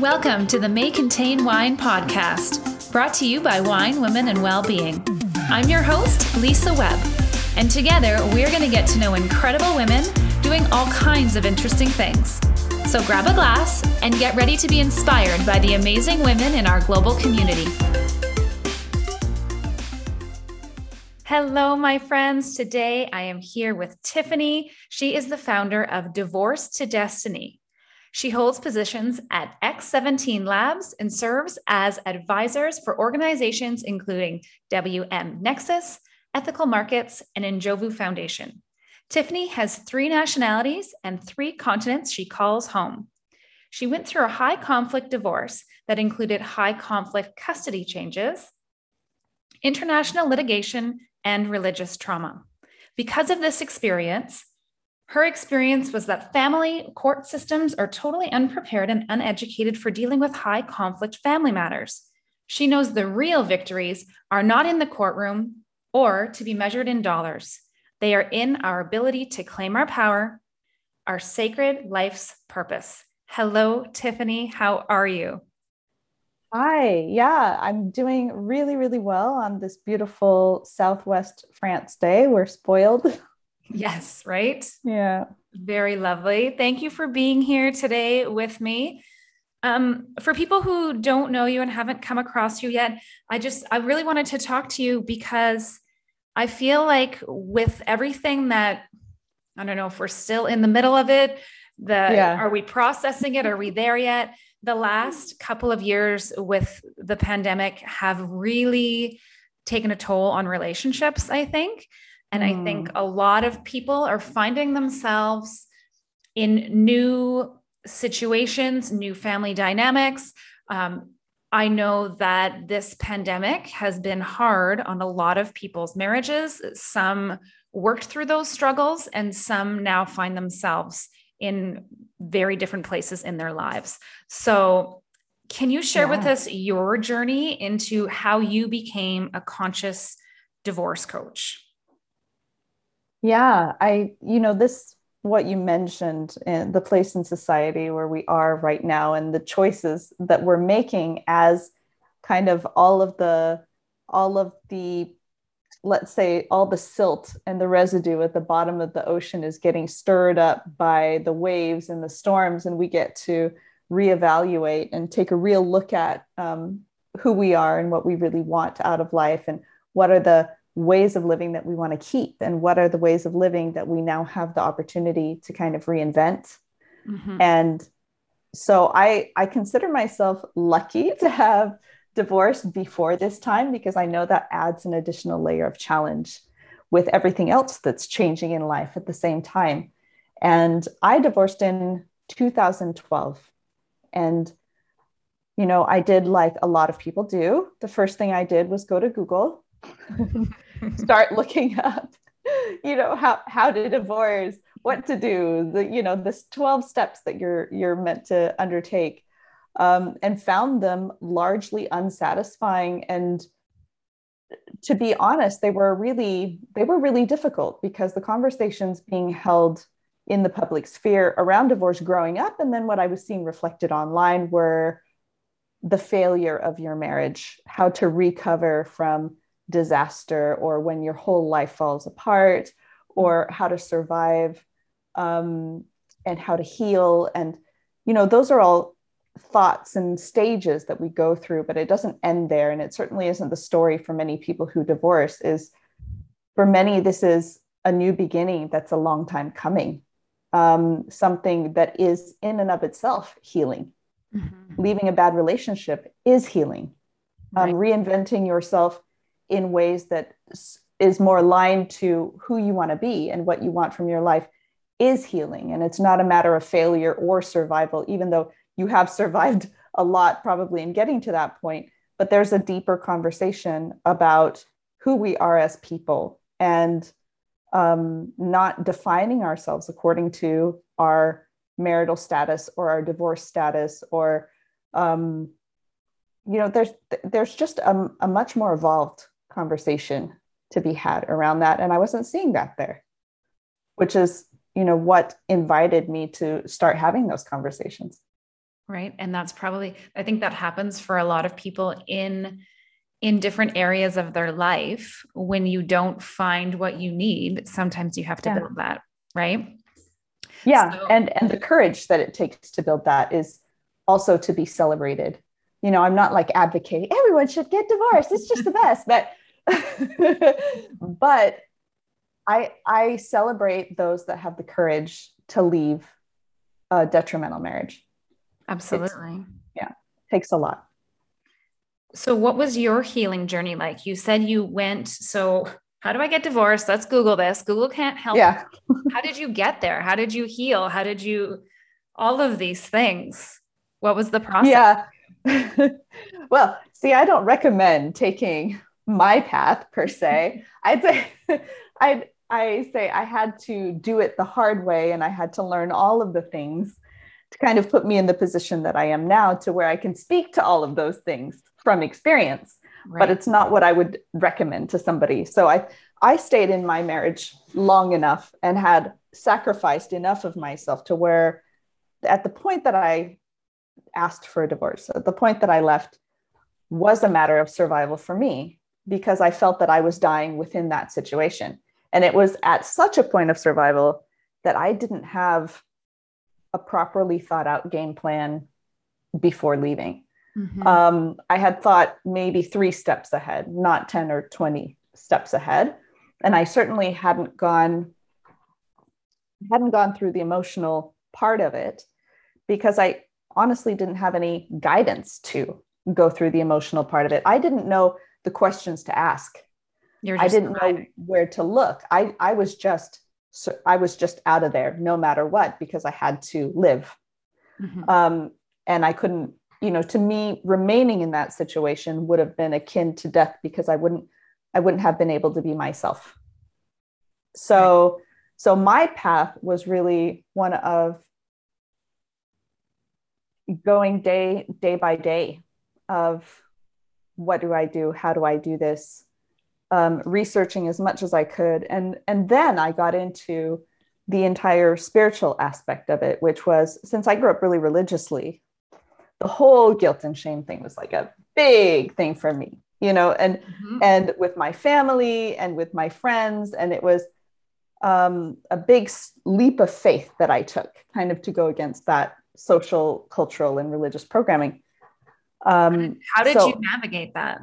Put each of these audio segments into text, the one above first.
Welcome to the May Contain Wine podcast, brought to you by Wine, Women, and Wellbeing. I'm your host, Lisa Webb, and together we're going to get to know incredible women doing all kinds of interesting things. So grab a glass and get ready to be inspired by the amazing women in our global community. Hello, my friends. Today I am here with Tiffany. She is the founder of Divorce to Destiny. She holds positions at X17 Labs and serves as advisors for organizations including WM Nexus, Ethical Markets, and Injovu Foundation. Tiffany has three nationalities and three continents she calls home. She went through a high conflict divorce that included high conflict custody changes, international litigation, and religious trauma. Because of this experience, her experience was that family court systems are totally unprepared and uneducated for dealing with high conflict family matters. She knows the real victories are not in the courtroom or to be measured in dollars. They are in our ability to claim our power, our sacred life's purpose. Hello, Tiffany. How are you? Hi. Yeah, I'm doing really, really well on this beautiful Southwest France day. We're spoiled. Yes, right? Yeah. Very lovely. Thank you for being here today with me. Um, for people who don't know you and haven't come across you yet, I just, I really wanted to talk to you because I feel like with everything that, I don't know if we're still in the middle of it, the, yeah. are we processing it? Are we there yet? The last couple of years with the pandemic have really taken a toll on relationships, I think. And mm. I think mm. a lot of people are finding themselves in new situations, new family dynamics. Um, I know that this pandemic has been hard on a lot of people's marriages. Some worked through those struggles, and some now find themselves in very different places in their lives. So, can you share yeah. with us your journey into how you became a conscious divorce coach? Yeah, I, you know, this, what you mentioned, in the place in society where we are right now and the choices that we're making as kind of all of the, all of the, let's say, all the silt and the residue at the bottom of the ocean is getting stirred up by the waves and the storms. And we get to reevaluate and take a real look at um, who we are and what we really want out of life and what are the ways of living that we want to keep and what are the ways of living that we now have the opportunity to kind of reinvent. Mm-hmm. and so i i consider myself lucky to have divorced before this time because i know that adds an additional layer of challenge with everything else that's changing in life at the same time. And i divorced in 2012 and you know i did like a lot of people do. The first thing i did was go to google start looking up you know how how to divorce what to do the you know this 12 steps that you're you're meant to undertake um, and found them largely unsatisfying. And to be honest they were really they were really difficult because the conversations being held in the public sphere around divorce growing up and then what i was seeing reflected online were the failure of your marriage how to recover from disaster or when your whole life falls apart or how to survive um, and how to heal. And you know those are all thoughts and stages that we go through but it doesn't end there. And it certainly isn't the story for many people who divorce is for many this is a new beginning that's a long time coming. Um, something that is in and of itself healing. Mm-hmm. leaving a bad relationship is healing. Um, right. reinventing yourself in ways that is more aligned to who you want to be and what you want from your life is healing. And it's not a matter of failure or survival, even though you have survived a lot probably in getting to that point. But there's a deeper conversation about who we are as people and um, not defining ourselves according to our marital status or our divorce status or um, you know there's there's just a, a much more evolved conversation to be had around that. And i wasn't seeing that there which is you know what invited me to start having those conversations. Right. And that's probably i think that happens for a lot of people in in different areas of their life. When you don't find what you need sometimes you have to yeah. build that right? Yeah. So, and and the courage that it takes to build that is also to be celebrated. You know i'm not like advocating everyone should get divorced. It's just the best. But but i i celebrate those that have the courage to leave a detrimental marriage. Absolutely. It's, yeah takes a lot. So what was your healing journey like? You said you went so how do i get divorced? Let's google this. Google can't help. Yeah. How did you get there? How did you heal? How did you all of these things? What was the process? Yeah. Well see i don't recommend taking my path per se. I'd say i'd i say i had to do it the hard way and i had to learn all of the things to kind of put me in the position that i am now to where i can speak to all of those things from experience. Right. but it's not what i would recommend to somebody. So i i stayed in my marriage long enough and had sacrificed enough of myself to where at the point that i asked for a divorce at the point that i left was a matter of survival for me because i felt that i was dying within that situation and it was at such a point of survival that i didn't have a properly thought out game plan before leaving Mm-hmm. Um, I had thought maybe three steps ahead, not 10 or 20 steps ahead. And I certainly hadn't gone hadn't gone through the emotional part of it because I honestly didn't have any guidance to go through the emotional part of it. I didn't know the questions to ask. I didn't know where to look. I, I was just so I was just out of there no matter what because I had to live. Mm-hmm. Um, and I couldn't you know to me remaining in that situation would have been akin to death because i wouldn't i wouldn't have been able to be myself so right. so my path was really one of going day day by day of what do i do? How do i do this? Um, researching as much as i could. And and then i got into the entire spiritual aspect of it which was since i grew up really religiously the whole guilt and shame thing was like a big thing for me you know? And mm-hmm. and with my family and with my friends and it was um, a big leap of faith that i took kind of to go against that social cultural and religious programming um, how did so, you navigate that?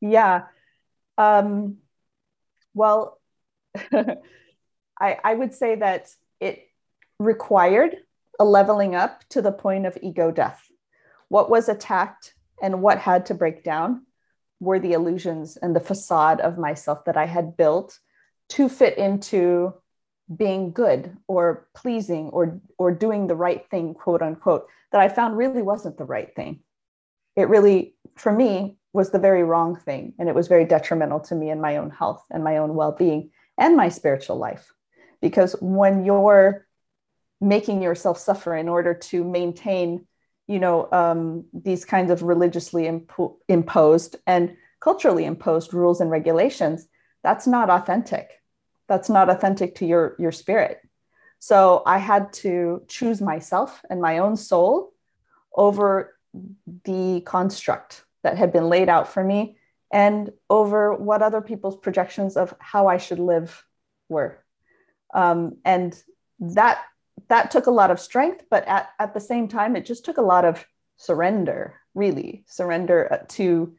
Yeah. Um, well I, I would say that it required a leveling up to the point of ego death. What was attacked and what had to break down were the illusions and the facade of myself that I had built to fit into being good or pleasing or or doing the right thing quote unquote that I found really wasn't the right thing. It really for me was the very wrong thing. And it was very detrimental to me and my own health and my own well-being and my spiritual life. Because when you're making yourself suffer in order to maintain you know um, these kinds of religiously impo- imposed and culturally imposed rules and regulations that's not authentic. That's not authentic to your your spirit. So i had to choose myself and my own soul over the construct that had been laid out for me and over what other people's projections of how i should live were um, and that that took a lot of strength, but at, at the same time, it just took a lot of surrender, really surrender uh, to,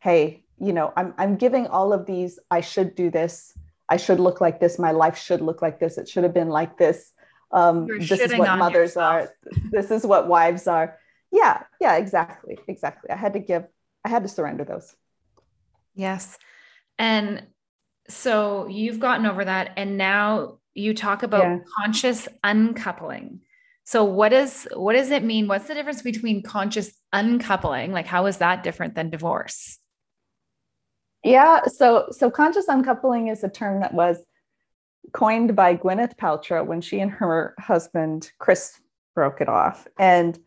hey, you know, I'm, I'm giving all of these, I should do this. I should look like this. My life should look like this. It should have been like this. Um, this is what mothers yourself. are. This is what wives are. Yeah, yeah, exactly. Exactly. I had to give, I had to surrender those. Yes. And so you've gotten over that. And now you talk about yeah. conscious uncoupling so what is what does it mean what's the difference between conscious uncoupling like how is that different than divorce yeah so so conscious uncoupling is a term that was coined by gwyneth paltrow when she and her husband chris broke it off and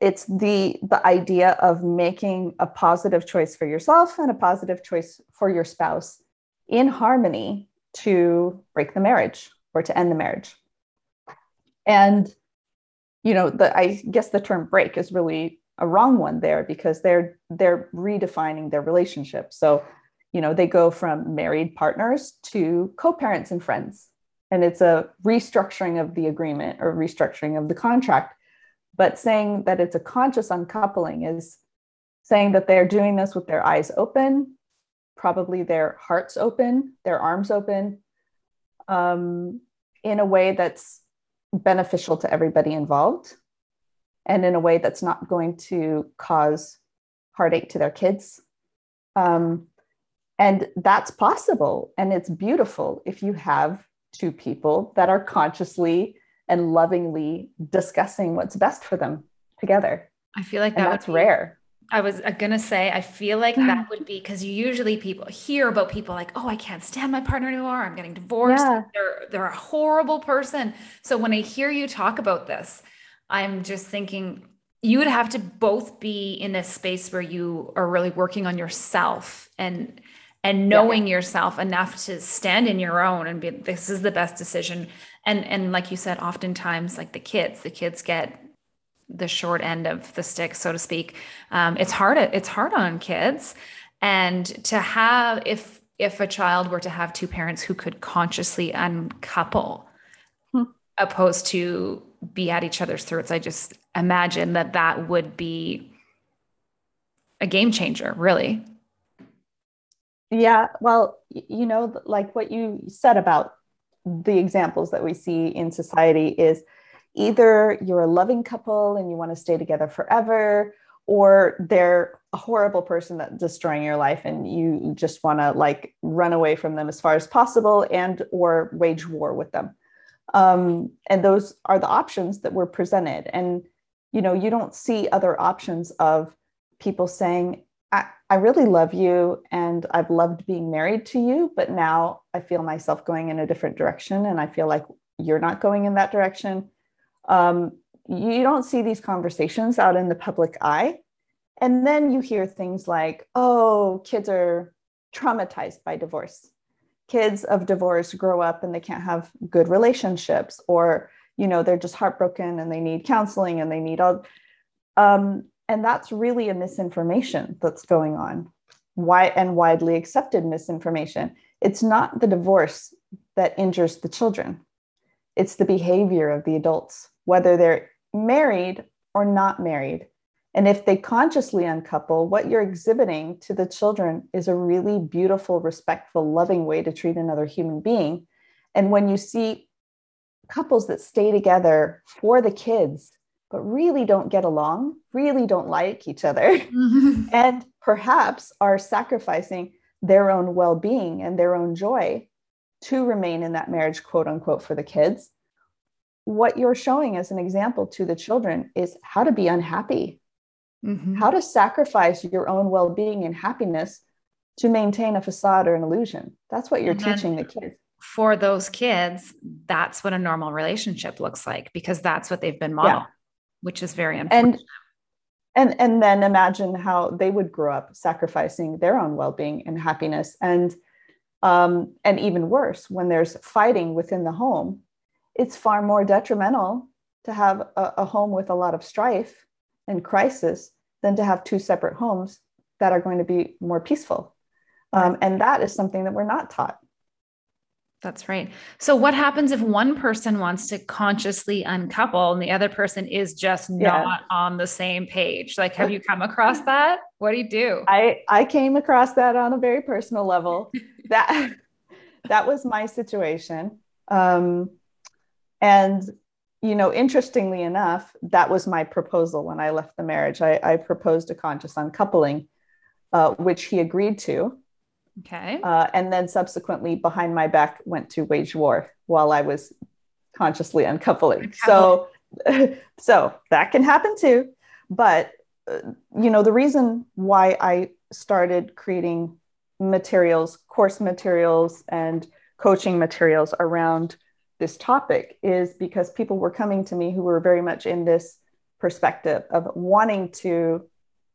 it's the the idea of making a positive choice for yourself and a positive choice for your spouse in harmony to break the marriage or to end the marriage. And you know, the I guess the term break is really a wrong one there because they're they're redefining their relationship. So, you know, they go from married partners to co-parents and friends. And it's a restructuring of the agreement or restructuring of the contract. But saying that it's a conscious uncoupling is saying that they're doing this with their eyes open, probably their hearts open, their arms open, um, in a way that's beneficial to everybody involved and in a way that's not going to cause heartache to their kids. Um, and that's possible. And it's beautiful if you have two people that are consciously and lovingly discussing what's best for them together. I feel like that and that's be, rare. I was uh, gonna say, I feel like that would be because you usually people hear about people like, oh, I can't stand my partner anymore. I'm getting divorced. Yeah. They're they're a horrible person. So when I hear you talk about this, I'm just thinking you would have to both be in this space where you are really working on yourself and and knowing yeah. yourself enough to stand in your own and be this is the best decision and and like you said oftentimes like the kids the kids get the short end of the stick so to speak um, it's hard it's hard on kids and to have if if a child were to have two parents who could consciously uncouple hmm. opposed to be at each other's throats. I just imagine that that would be a game changer, really. Yeah. Well, you know, like what you said about the examples that we see in society is either you're a loving couple and you want to stay together forever, or they're a horrible person that's destroying your life and you just want to like run away from them as far as possible and or wage war with them. Um, and those are the options that were presented. And you know you don't see other options of people saying I, I really love you and i've loved being married to you but now i feel myself going in a different direction and i feel like you're not going in that direction. Um, you don't see these conversations out in the public eye. And then you hear things like oh kids are traumatized by divorce. Kids of divorce grow up and they can't have good relationships or you know they're just heartbroken and they need counseling and they need all um, and that's really a misinformation that's going on. Why and widely accepted misinformation. It's not the divorce that injures the children. It's the behavior of the adults whether they're married or not married. And if they consciously uncouple, what you're exhibiting to the children is a really beautiful, respectful, loving way to treat another human being. And when you see couples that stay together for the kids, but really don't get along, really don't like each other, mm-hmm. and perhaps are sacrificing their own well being and their own joy to remain in that marriage, quote unquote, for the kids, what you're showing as an example to the children is how to be unhappy mm-hmm. how to sacrifice your own well-being and happiness to maintain a facade or an illusion that's what you're and teaching the kids for those kids that's what a normal relationship looks like because that's what they've been modeled yeah. Which is very unfortunate and, and and then imagine how they would grow up sacrificing their own well-being and happiness and um, and even worse when there's fighting within the home it's far more detrimental to have a, a home with a lot of strife and crisis than to have two separate homes that are going to be more peaceful. Um, and that is something that we're not taught. That's right. So, what happens if one person wants to consciously uncouple and the other person is just yeah. not on the same page? Like, have you come across that? What do you do? I I came across that on a very personal level. that that was my situation, um, and you know, interestingly enough, that was my proposal when I left the marriage. I, I proposed a conscious uncoupling, uh, which he agreed to. Okay. Uh, and then subsequently, behind my back, went to wage war while I was consciously uncoupling. So, so that can happen too. But uh, you know, the reason why I started creating materials, course materials, and coaching materials around this topic is because people were coming to me who were very much in this perspective of wanting to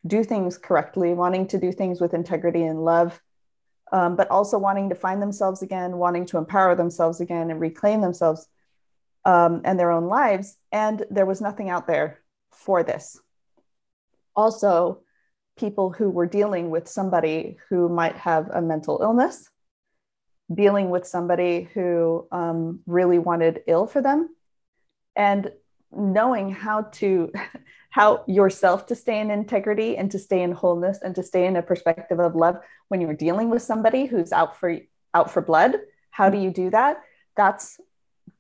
do things correctly, wanting to do things with integrity and love, um, but also wanting to find themselves again, wanting to empower themselves again and reclaim themselves. um, and their own lives. And there was nothing out there for this. Also, people who were dealing with somebody who might have a mental illness, dealing with somebody who um, really wanted ill for them, and knowing how to how yourself to stay in integrity and to stay in wholeness and to stay in a perspective of love when you're dealing with somebody who's out for out for blood. How do you do that? That's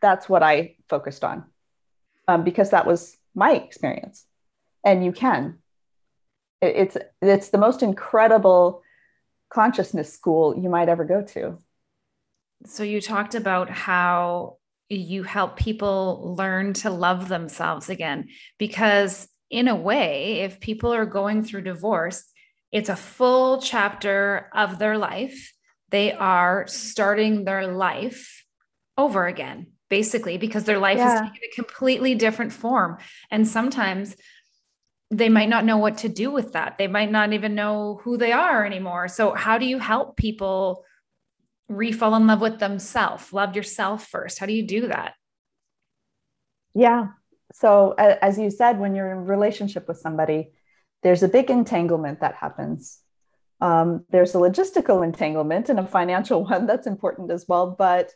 that's what i focused on um, because that was my experience. And you can. It, it's it's the most incredible consciousness school you might ever go to. So you talked about how you help people learn to love themselves again because in a way, if people are going through divorce, it's a full chapter of their life. They are starting their life over again, basically, because their life yeah. is taking a completely different form. And sometimes they might not know what to do with that. They might not even know who they are anymore. So, how do you help people refall in love with themselves? Love yourself first. How do you do that? Yeah, so as you said when you're in a relationship with somebody there's a big entanglement that happens. Um, there's a logistical entanglement and a financial one that's important as well but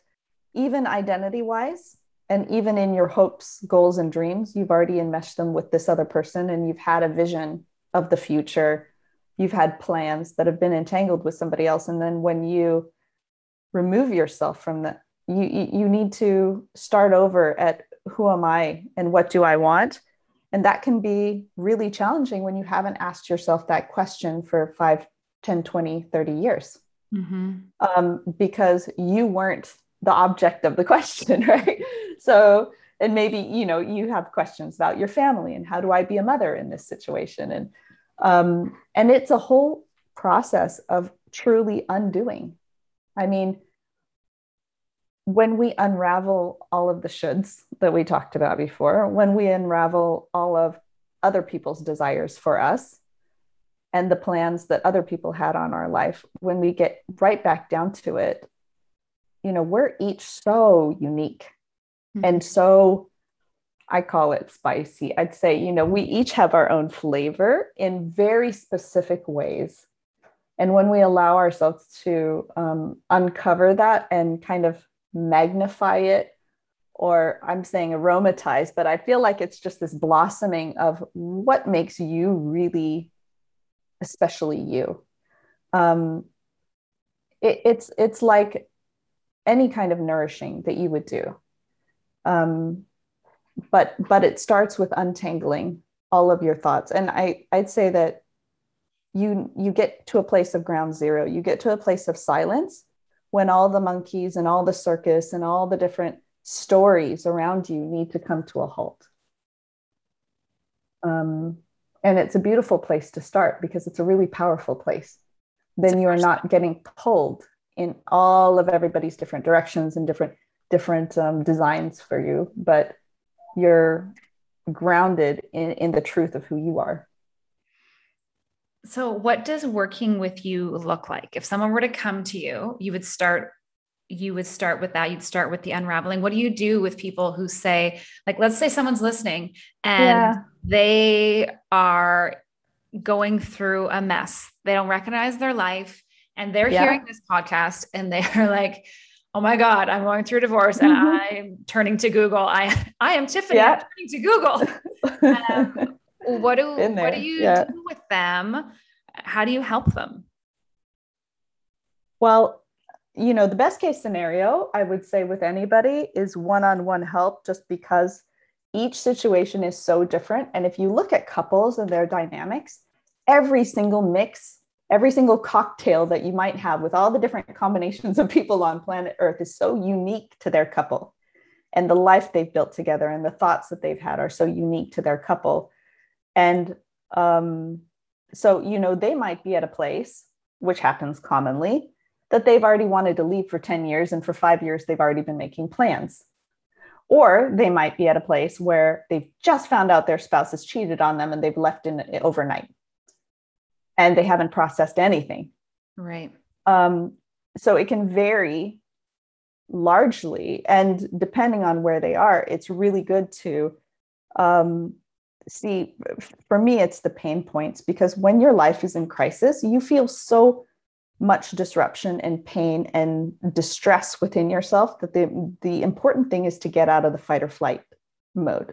even identity wise and even in your hopes goals and dreams you've already enmeshed them with this other person and you've had a vision of the future. You've had plans that have been entangled with somebody else. And then when you remove yourself from that you you need to start over at who am I and what do I want? And that can be really challenging when you haven't asked yourself that question for 5, 10, 20, 30 years. Mm-hmm. Um, because you weren't the object of the question, right? So, and maybe, you know, you have questions about your family and how do I be a mother in this situation? And, um, and it's a whole process of truly undoing. I mean, when we unravel all of the shoulds that we talked about before, when we unravel all of other people's desires for us and the plans that other people had on our life, when we get right back down to it, you know, we're each so unique mm-hmm. and so, I call it spicy. I'd say, you know, we each have our own flavor in very specific ways. And when we allow ourselves to um, uncover that and kind of magnify it or I'm saying aromatize, but I feel like it's just this blossoming of what makes you really, especially you. Um, it, it's it's like any kind of nourishing that you would do, um, but but it starts with untangling all of your thoughts, and I I'd say that you you get to a place of ground zero, you get to a place of silence, when all the monkeys and all the circus and all the different stories around you need to come to a halt. Um, and it's a beautiful place to start because it's a really powerful place. Then you are not getting pulled in all of everybody's different directions and different different um, designs for you, but you're grounded in, in the truth of who you are. So, what does working with you look like? If someone were to come to you, you would start you would start with that. You'd start with the unraveling. What do you do with people who say, like, let's say someone's listening and yeah. they are going through a mess. They don't recognize their life and they're yeah. hearing this podcast and they're like, oh my God, I'm going through divorce and mm-hmm. I'm turning to Google. I I am Tiffany, yeah. I'm turning to Google. Um, what do what do you yeah. do with them? How do you help them? Well, you know, the best case scenario I would say with anybody is one-on-one help just because each situation is so different and if you look at couples and their dynamics, every single mix, every single cocktail that you might have with all the different combinations of people on planet Earth is so unique to their couple. And the life they've built together and the thoughts that they've had are so unique to their couple and um, so, you know, they might be at a place, which happens commonly, that they've already wanted to leave for 10 years, and for five years, they've already been making plans. Or they might be at a place where they've just found out their spouse has cheated on them and they've left in overnight and they haven't processed anything. Right. Um, so it can vary largely and depending on where they are it's really good to um, see for me it's the pain points because when your life is in crisis you feel so much disruption and pain and distress within yourself that the, the important thing is to get out of the fight or flight mode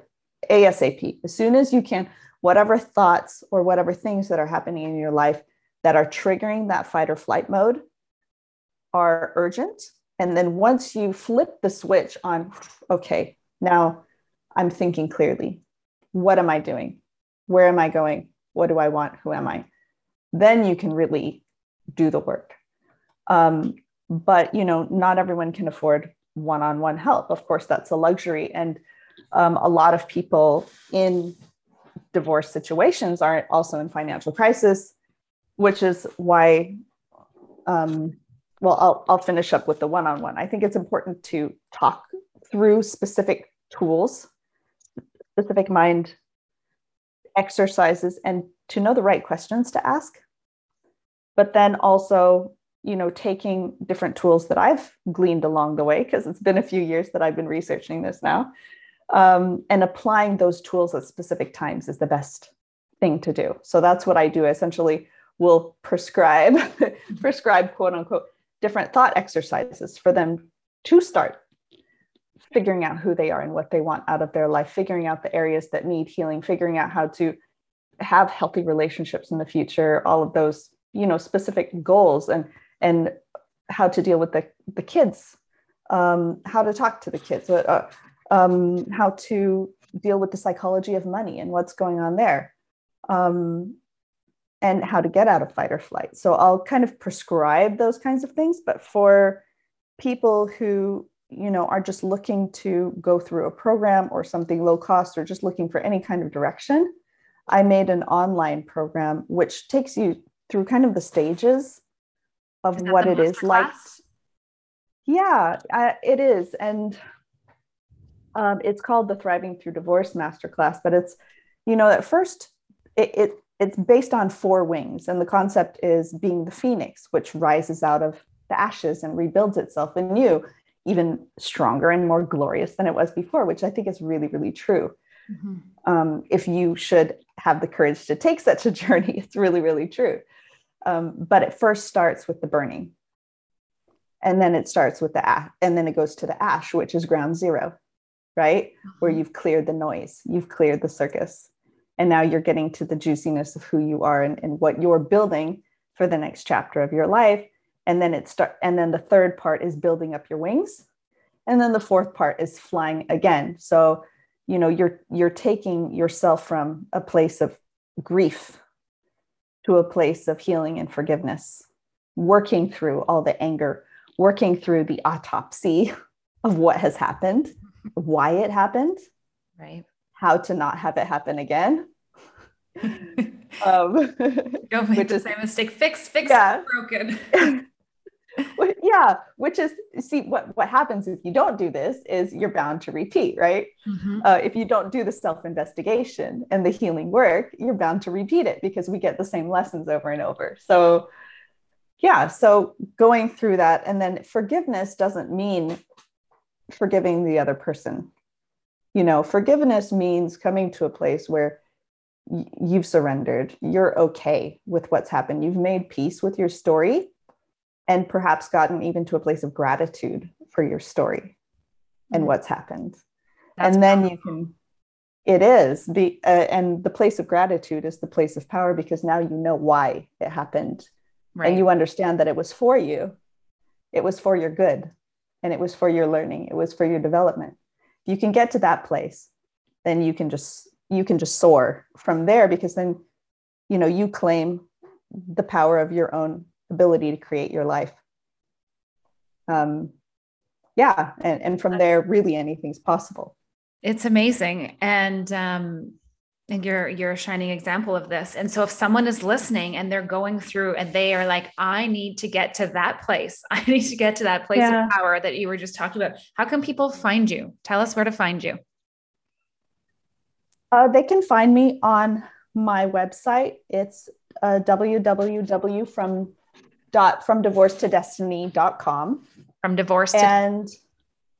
asap as soon as you can whatever thoughts or whatever things that are happening in your life that are triggering that fight or flight mode are urgent. And then once you flip the switch on okay now i'm thinking clearly what am i doing where am i going what do i want who am i then you can really do the work. Um, but you know, not everyone can afford one-on-one help. Of course, that's a luxury, and um, a lot of people in divorce situations are also in financial crisis, which is why. Um, well, I'll, I'll finish up with the one-on-one. I think it's important to talk through specific tools, specific mind exercises, and to know the right questions to ask but then also you know taking different tools that i've gleaned along the way because it's been a few years that i've been researching this now um, and applying those tools at specific times is the best thing to do. So that's what i do. Essentially will prescribe prescribe quote unquote different thought exercises for them to start figuring out who they are and what they want out of their life figuring out the areas that need healing figuring out how to have healthy relationships in the future all of those you know specific goals and and how to deal with the the kids um, how to talk to the kids uh, uh, um, how to deal with the psychology of money and what's going on there um, and how to get out of fight or flight. So i'll kind of prescribe those kinds of things but for people who you know are just looking to go through a program or something low cost or just looking for any kind of direction i made an online program which takes you through kind of the stages of what it is like. Yeah, I, it is. And um, it's called the Thriving Through Divorce Masterclass, but it's, you know, at first it, it it's based on four wings. And the concept is being the phoenix, which rises out of the ashes and rebuilds itself anew, even stronger and more glorious than it was before, which I think is really, really true. Mm-hmm. Um, if you should have the courage to take such a journey, it's really, really true. Um, but it first starts with the burning. And then it starts with the ash, and then it goes to the ash, which is ground zero, right? Where mm-hmm. you've cleared the noise, you've cleared the circus. And now you're getting to the juiciness of who you are and, and what you're building for the next chapter of your life. And then it start and then the third part is building up your wings. And then the fourth part is flying again. So, you know, you're you're taking yourself from a place of grief to a place of healing and forgiveness, working through all the anger, working through the autopsy of what has happened, why it happened, right? How to not have it happen again. um, Don't make the same mistake. Fix, fix, yeah. broken. yeah which is see what what happens if you don't do this is you're bound to repeat right? Mm-hmm. uh, if you don't do the self investigation and the healing work you're bound to repeat it because we get the same lessons over and over. So yeah so going through that and then forgiveness doesn't mean forgiving the other person. You know forgiveness means coming to a place where you've surrendered you're okay with what's happened. You've made peace with your story and perhaps gotten even to a place of gratitude for your story and mm-hmm. what's happened That's and then powerful. you can it is the uh, and the place of gratitude is the place of power because now you know why it happened right. and you understand that it was for you it was for your good and it was for your learning it was for your development if you can get to that place then you can just you can just soar from there because then you know you claim the power of your own ability to create your life. Um, yeah, and, and from there, really anything's possible. It's amazing. And um, and you're you're a shining example of this and so if someone is listening and they're going through and they are like i need to get to that place i need to get to that place yeah. of power that you were just talking about how can people find you tell us where to find you uh, they can find me on my website it's uh, www from dot from divorce to destiny dot com. from divorce to- and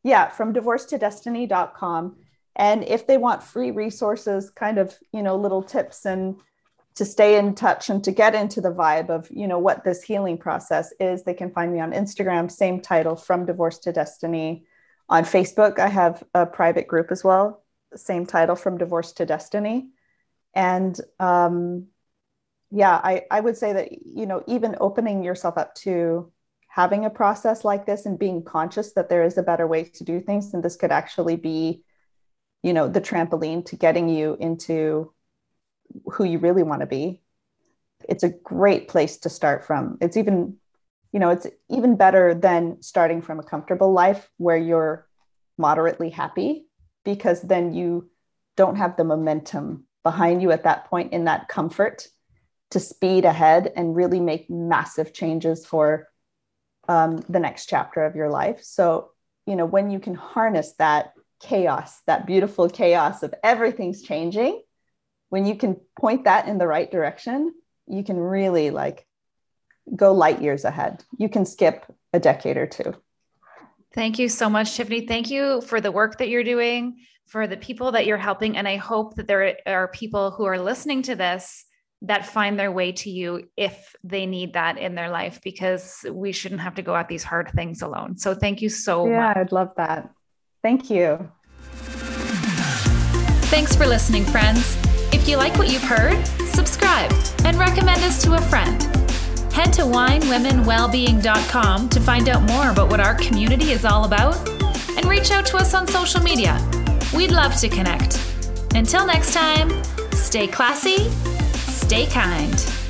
yeah, from divorce to destiny dot com. And if they want free resources, kind of, you know, little tips and to stay in touch and to get into the vibe of, you know, what this healing process is, they can find me on Instagram, same title, From Divorce to Destiny. On Facebook, I have a private group as well, same title, From Divorce to Destiny. And um, yeah, I, I would say that, you know, even opening yourself up to having a process like this and being conscious that there is a better way to do things, and this could actually be you know the trampoline to getting you into who you really want to be. It's a great place to start from. It's even you know it's even better than starting from a comfortable life where you're moderately happy because then you don't have the momentum behind you at that point in that comfort to speed ahead and really make massive changes for um, the next chapter of your life so you know when you can harness that chaos, that beautiful chaos of everything's changing, when you can point that in the right direction, you can really like go light years ahead. You can skip a decade or two. Thank you so much, Tiffany. Thank you for the work that you're doing, for the people that you're helping. And I hope that there are people who are listening to this that find their way to you if they need that in their life, because we shouldn't have to go at these hard things alone. So thank you so yeah, much. Yeah, I'd love that. Thank you. Thanks for listening, friends. If you like what you've heard, subscribe and recommend us to a friend. Head to winewomenwellbeing.com to find out more about what our community is all about and reach out to us on social media. We'd love to connect. Until next time, stay classy, stay kind.